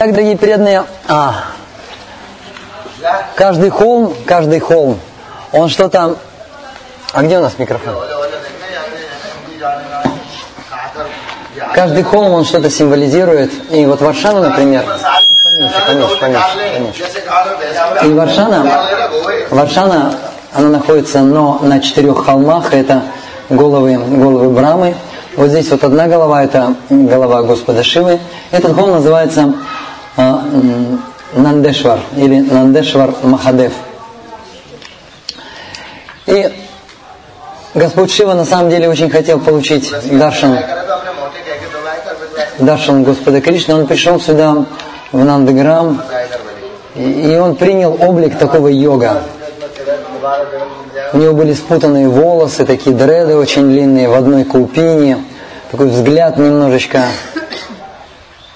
Так, дорогие преданные, а, каждый холм, каждый холм, он что-то... А где у нас микрофон? Каждый холм, он что-то символизирует. И вот Варшана, например, поменьше, поменьше, поменьше, поменьше. И Варшана, Варшана, она находится, но на четырех холмах, это головы, головы Брамы. Вот здесь вот одна голова, это голова Господа Шивы. Этот холм называется Нандешвар или Нандешвар Махадев. И Господь Шива на самом деле очень хотел получить даршан, даршан Господа Кришны. Он пришел сюда в Нандаграм, и он принял облик такого йога. У него были спутанные волосы, такие дреды очень длинные, в одной купине. Такой взгляд немножечко,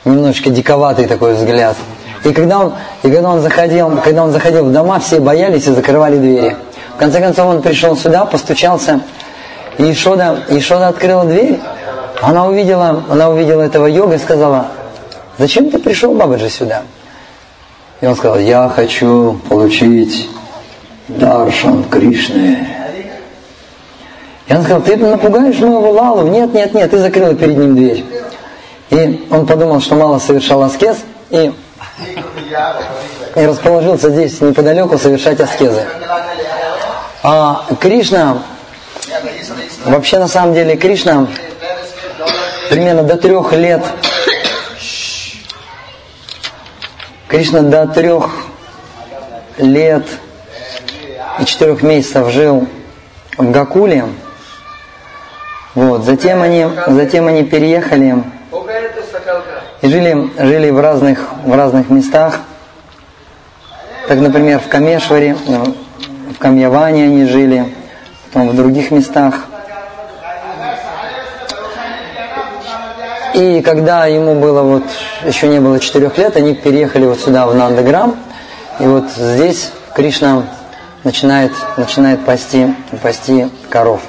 немножечко диковатый такой взгляд. И когда он, и когда он заходил, когда он заходил в дома, все боялись и закрывали двери. В конце концов он пришел сюда, постучался, и Ишода, Ишода открыла дверь. Она увидела, она увидела этого йога и сказала, зачем ты пришел, Бабаджи, сюда? И он сказал, я хочу получить Даршан Кришны. И он сказал, ты напугаешь моего Лалу? Нет, нет, нет, ты закрыла перед ним дверь. И он подумал, что мало совершал аскез, и, и расположился здесь неподалеку совершать аскезы. А Кришна, вообще на самом деле Кришна примерно до трех лет, Кришна до трех лет и четырех месяцев жил в Гакуле. Вот. Затем они, затем они переехали и жили, жили в разных, в разных местах. Так, например, в Камешваре, в Камьяване они жили, потом в других местах. И когда ему было вот, еще не было четырех лет, они переехали вот сюда, в Нандаграм. И вот здесь Кришна начинает, начинает пасти, пасти коров.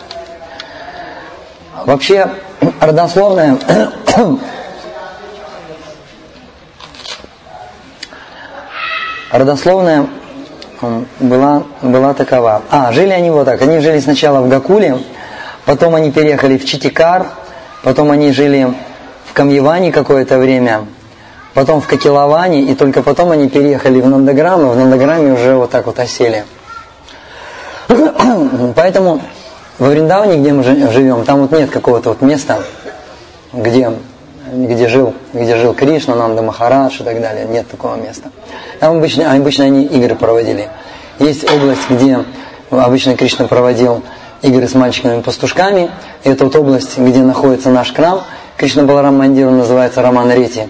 Вообще, родословная родословная была, была такова. А, жили они вот так. Они жили сначала в Гакуле, потом они переехали в Читикар, потом они жили в Камьеване какое-то время, потом в Кокеловане, и только потом они переехали в Нандаграм, и в Нандаграме уже вот так вот осели. Поэтому во Вриндаване, где мы живем, там вот нет какого-то вот места, где, где, жил, где жил Кришна, Нанда Махарадж и так далее. Нет такого места. Там обычно, обычно они игры проводили. Есть область, где обычно Кришна проводил игры с мальчиками-пастушками. И это вот область, где находится наш храм. Кришна Баларам Мандир называется Роман Рети.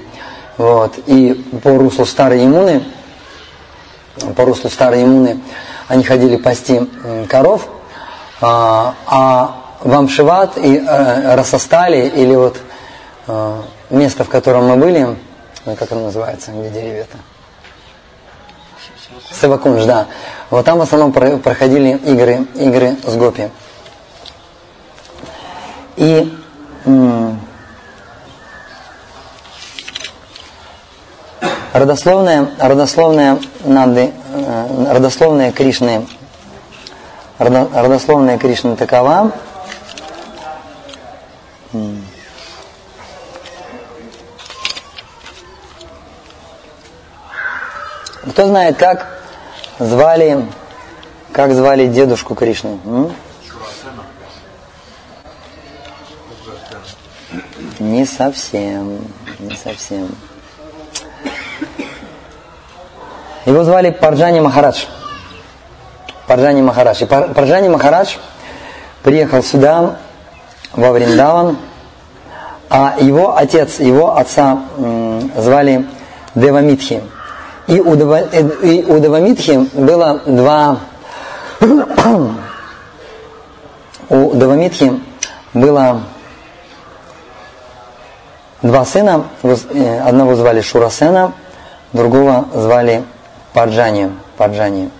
Вот. И по руслу Старой Имуны, по руслу Старой Имуны они ходили пасти коров, а, а в Амшиват и э, Расостали, или вот место, в котором мы были, ну, как оно называется, где деревья-то? Севакунж, да. Вот там в основном проходили игры, игры с гопи. И родословная, родословная Нанды, э, родословная Кришны, родословная Кришны такова. Кто знает, как звали, как звали дедушку Кришны? М? Не совсем, не совсем. Его звали Парджани Махарадж. Парджани Махарадж. И Парджани Махарадж приехал сюда, во Вриндаван, а его отец, его отца звали Девамитхи. И у, Дева, и у Девамитхи было два... у Девамитхи было два сына. Э, одного звали Шурасена, другого звали Парджани. Парджани.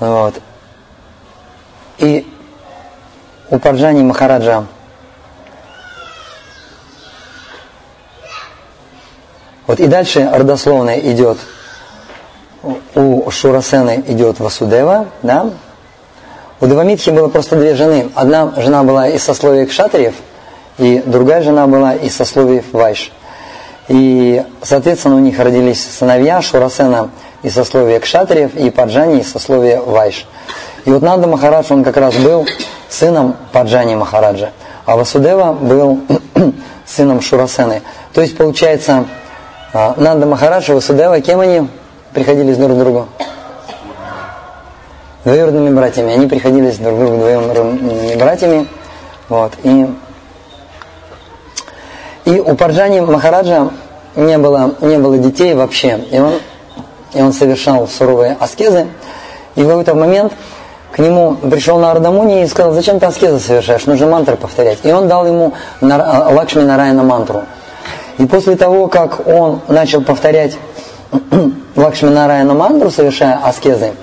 Вот. И у Парджани Махараджа Вот и дальше родословная идет, у Шурасены идет Васудева, да? У Девамитхи было просто две жены. Одна жена была из сословия кшатриев, и другая жена была из сословий Вайш. И, соответственно, у них родились сыновья Шурасена из сословия кшатриев и Паджани из сословия Вайш. И вот Нанда Махарадж, он как раз был сыном Паджани Махараджа, а Васудева был сыном Шурасены. То есть, получается, Нанда Махарадж Васудева, кем они приходились друг к другу? Двоюродными братьями. Они приходились друг к другу двоюродными братьями. Вот. И, и у Парджани Махараджа не было, не было детей вообще. И он, и он совершал суровые аскезы. И в какой-то момент к нему пришел Нардамуни и сказал, зачем ты аскезы совершаешь, нужно мантры повторять. И он дал ему Лакшми Нараяна мантру. И после того, как он начал повторять Лакшми Нараяна мантру, совершая аскезы,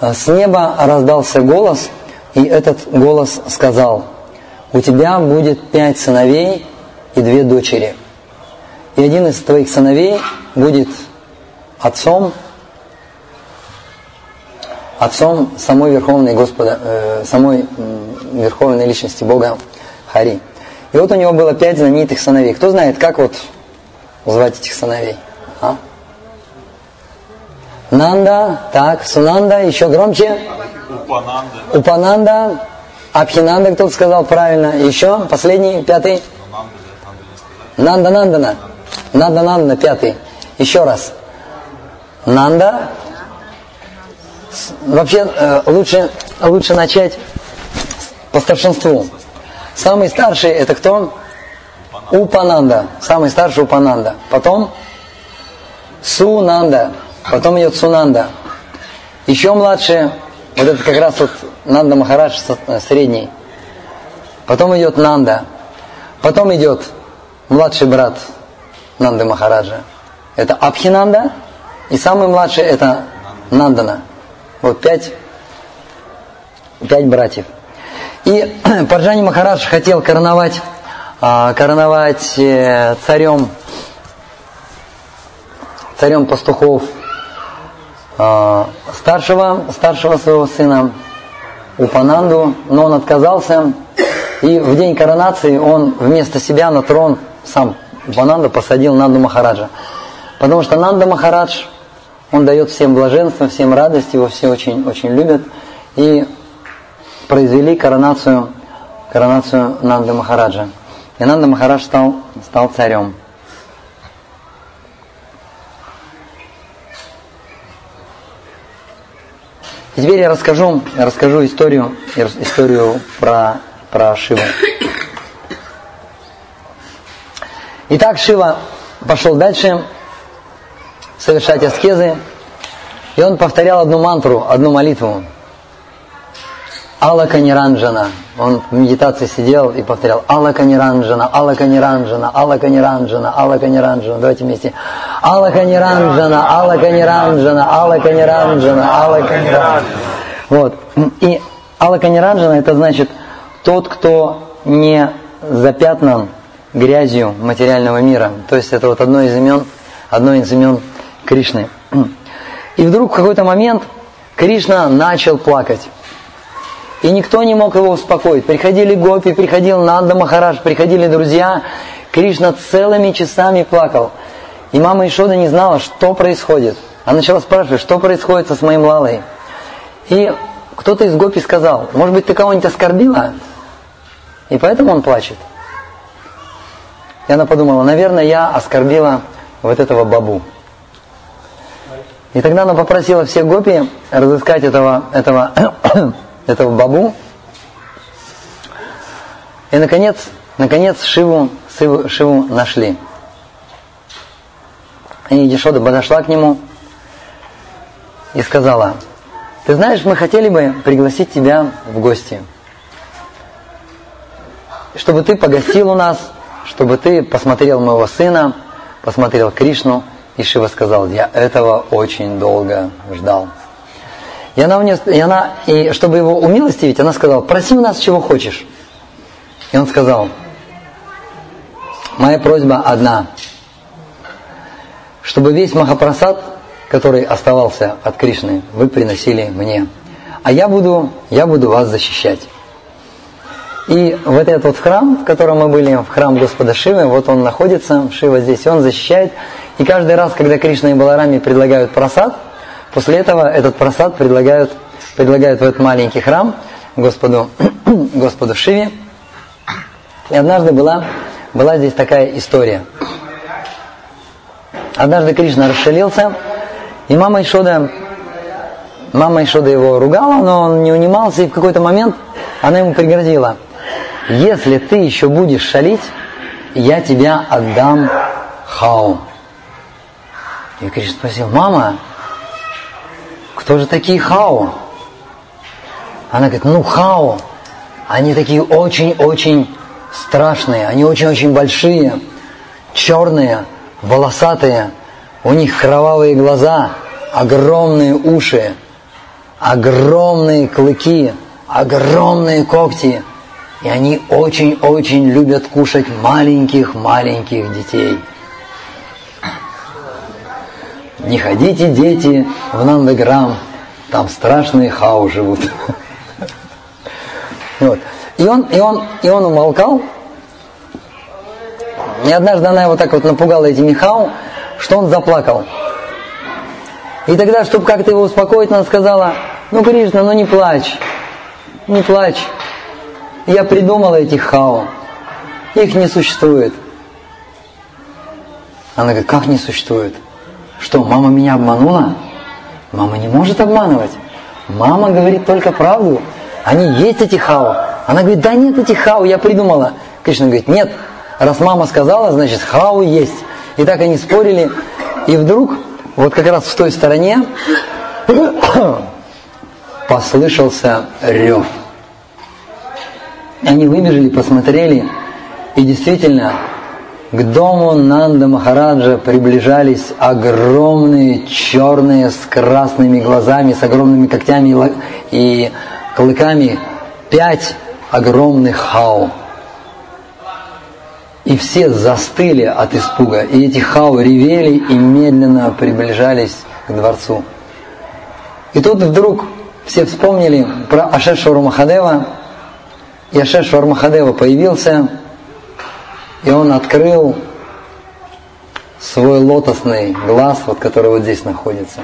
э, с неба раздался голос, и этот голос сказал, у тебя будет пять сыновей и две дочери. И один из твоих сыновей будет отцом отцом самой Верховной Господа, э, самой Верховной Личности Бога Хари. И вот у него было пять знаменитых сыновей. Кто знает, как вот звать этих сыновей? А? Нанда, так, Сунанда, еще громче. Упананда. Упананда, Абхинанда, кто-то сказал правильно. Еще, последний, пятый. Нанда Нандана. Нанда Нандана, пятый. Еще раз. Нанда, вообще э, лучше, лучше начать по старшинству. Самый старший это кто? Упананда. Самый старший Упананда. Потом Сунанда. Потом идет Сунанда. Еще младший, вот это как раз вот Нанда Махарадж э, средний. Потом идет Нанда. Потом идет младший брат Нанды Махараджа. Это Абхинанда. И самый младший это Нандана. Вот пять, пять братьев. И Парджани Махарадж хотел короновать, а, короновать э, царем, царем пастухов а, старшего, старшего своего сына Упананду, но он отказался. И в день коронации он вместо себя на трон сам Упананду посадил Нанду Махараджа. Потому что Нанда Махарадж он дает всем блаженство, всем радость, его все очень, очень любят. И произвели коронацию, коронацию Нанды Махараджа. И Нанда Махарадж стал, стал царем. И теперь я расскажу, я расскажу историю, историю про, про Шиву. Итак, Шива пошел дальше, совершать аскезы. И он повторял одну мантру, одну молитву. Алла Каниранджана. Он в медитации сидел и повторял Алла Каниранджана, Алла Каниранджана, Алла Каниранджана, Алла Каниранджана. Давайте вместе. Алла Каниранджана, Алла Каниранджана, Алла Каниранджана, Алла Каниранджана. Вот. И Алла Каниранджана это значит тот, кто не запятнан грязью материального мира. То есть это вот одно из имен, одно из имен Кришны. И вдруг в какой-то момент Кришна начал плакать. И никто не мог его успокоить. Приходили гопи, приходил Нанда Махарадж, приходили друзья. Кришна целыми часами плакал. И мама Ишода не знала, что происходит. Она начала спрашивать, что происходит со с моим Лалой. И кто-то из гопи сказал, может быть, ты кого-нибудь оскорбила? И поэтому он плачет. И она подумала, наверное, я оскорбила вот этого бабу. И тогда она попросила всех гопи разыскать этого, этого, этого бабу. И наконец, наконец Шиву, Шиву, Шиву нашли. И Ешода подошла к нему и сказала, ты знаешь, мы хотели бы пригласить тебя в гости, чтобы ты погостил у нас, чтобы ты посмотрел моего сына, посмотрел Кришну, и Шива сказал, я этого очень долго ждал. И она, мне, и она, и чтобы его умилостивить, она сказала, проси у нас чего хочешь. И он сказал, моя просьба одна. чтобы весь Махапрасад, который оставался от Кришны, вы приносили мне. А я буду, я буду вас защищать. И вот этот вот храм, в котором мы были, в храм Господа Шивы, вот он находится, Шива здесь, он защищает. И каждый раз, когда Кришна и Баларами предлагают просад, после этого этот просад предлагают, предлагают в этот маленький храм Господу, Господу Шиве. И однажды была, была здесь такая история. Однажды Кришна расшалился, и мама Ишода, мама Ишода его ругала, но он не унимался, и в какой-то момент она ему пригрозила – если ты еще будешь шалить, я тебя отдам Хау. И Кришна спросил, мама, кто же такие Хау? Она говорит, ну Хау, они такие очень-очень страшные, они очень-очень большие, черные, волосатые, у них кровавые глаза, огромные уши, огромные клыки, огромные когти – и они очень-очень любят кушать маленьких-маленьких детей. Не ходите, дети, в Нандаграм, там страшные хау живут. Вот. И он, и он, и он умолкал. И однажды она его так вот напугала этими хау, что он заплакал. И тогда, чтобы как-то его успокоить, она сказала, ну, Кришна, ну не плачь, не плачь. Я придумала этих хао. Их не существует. Она говорит, как не существует? Что, мама меня обманула? Мама не может обманывать. Мама говорит только правду. Они есть эти хао. Она говорит, да нет этих хао, я придумала. Кришна говорит, нет, раз мама сказала, значит хао есть. И так они спорили. И вдруг, вот как раз в той стороне, послышался рев. Они выбежали, посмотрели, и действительно к дому Нанда Махараджа приближались огромные черные с красными глазами, с огромными когтями и клыками пять огромных хау. И все застыли от испуга, и эти хау ревели и медленно приближались к дворцу. И тут вдруг все вспомнили про Ашешвару Махадева, Яшеш Вармахадева появился, и он открыл свой лотосный глаз, вот который вот здесь находится,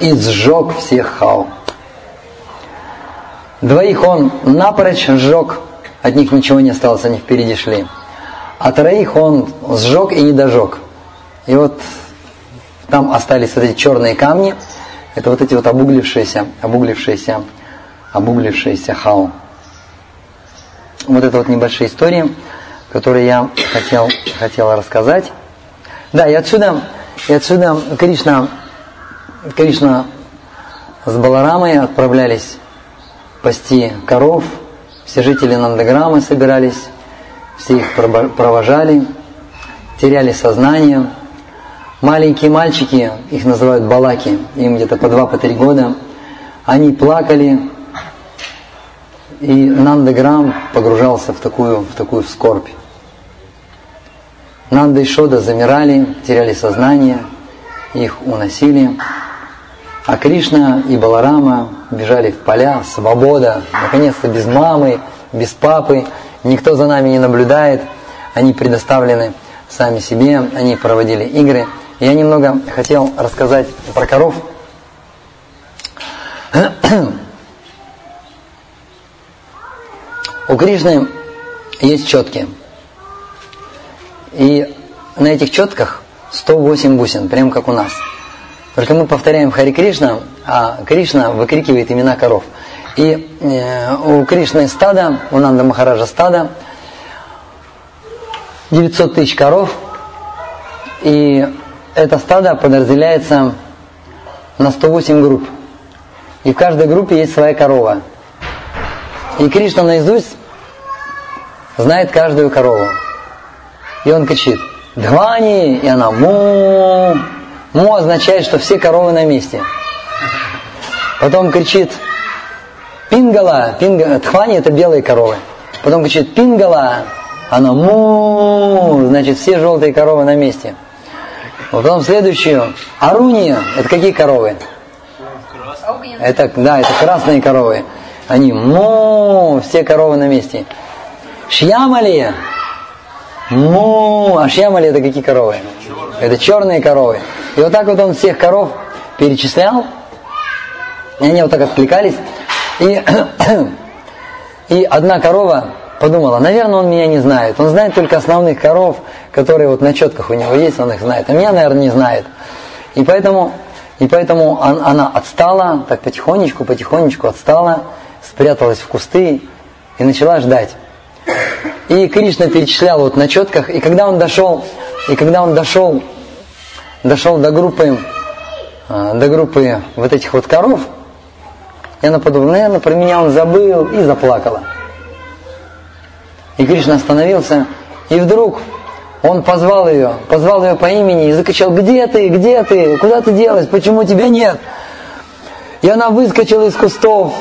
и сжег всех хау. Двоих он напрочь сжег, от них ничего не осталось, они впереди шли. А троих он сжег и не дожег. И вот там остались вот эти черные камни, это вот эти вот обуглившиеся, обуглившиеся, обуглившиеся хау вот это вот небольшая история, которую я хотел, хотел рассказать. Да, и отсюда, и отсюда Кришна, Кришна с Баларамой отправлялись пасти коров, все жители Нандаграмы собирались, все их провожали, теряли сознание. Маленькие мальчики, их называют балаки, им где-то по два, по три года, они плакали, и Нандаграм погружался в такую, в такую скорбь. Нанда и Шода замирали, теряли сознание, их уносили. А Кришна и Баларама бежали в поля, свобода, наконец-то без мамы, без папы, никто за нами не наблюдает, они предоставлены сами себе, они проводили игры. Я немного хотел рассказать про коров. У Кришны есть четки. И на этих четках 108 бусин, прям как у нас. Только мы повторяем Хари Кришна, а Кришна выкрикивает имена коров. И э, у Кришны стада, у Нанда Махараджа стада, 900 тысяч коров, и это стадо подразделяется на 108 групп. И в каждой группе есть своя корова – и Кришна наизусть знает каждую корову. И он кричит, Дхвани, и она му. Му означает, что все коровы на месте. Потом кричит Пингала, пинга, Дхвани это белые коровы. Потом кричит Пингала, она му, значит все желтые коровы на месте. Потом следующую. Аруния. Это какие коровы? Это, да, это красные коровы. Они, мо, все коровы на месте. Шьямали. Му, а шьямали это какие коровы? Это черные коровы. И вот так вот он всех коров перечислял. И они вот так откликались. И, и одна корова подумала, наверное, он меня не знает. Он знает только основных коров, которые вот на четках у него есть, он их знает. А меня, наверное, не знает. И поэтому, и поэтому она отстала, так потихонечку, потихонечку отстала, спряталась в кусты и начала ждать. И Кришна перечислял вот на четках, и когда он дошел, и когда он дошел, дошел до группы, а, до группы вот этих вот коров, и она подумала, наверное, про меня он забыл и заплакала. И Кришна остановился, и вдруг он позвал ее, позвал ее по имени и закричал, где ты, где ты, куда ты делась, почему тебя нет? И она выскочила из кустов,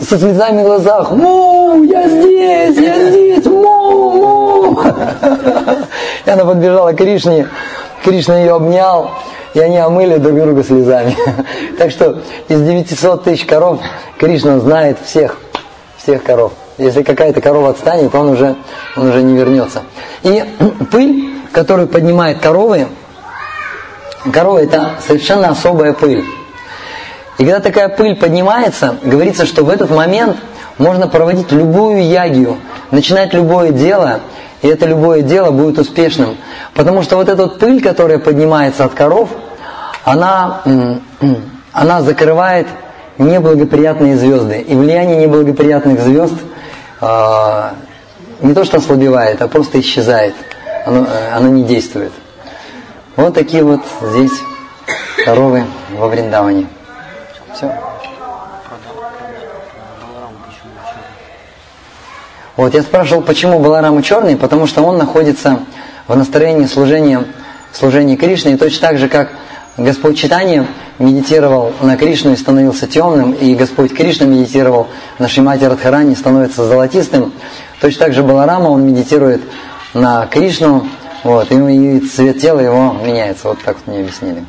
со слезами в глазах. Му, я здесь, я здесь, му, му. И она подбежала к Кришне. Кришна ее обнял, и они омыли друг друга слезами. Так что из 900 тысяч коров Кришна знает всех, всех коров. Если какая-то корова отстанет, он уже, он уже не вернется. И пыль, которую поднимают коровы, корова это совершенно особая пыль. И когда такая пыль поднимается, говорится, что в этот момент можно проводить любую ягию, начинать любое дело, и это любое дело будет успешным. Потому что вот эта вот пыль, которая поднимается от коров, она, она закрывает неблагоприятные звезды. И влияние неблагоприятных звезд э, не то что ослабевает, а просто исчезает. Оно, э, оно не действует. Вот такие вот здесь коровы во Вриндаване. Все. Вот я спрашивал, почему Баларама черный, потому что он находится в настроении служения, служения Кришне, и точно так же, как Господь Читание медитировал на Кришну и становился темным, и Господь Кришна медитировал на Шимати Радхарани и становится золотистым, точно так же Баларама, он медитирует на Кришну, вот, и цвет тела его меняется, вот так вот мне объяснили.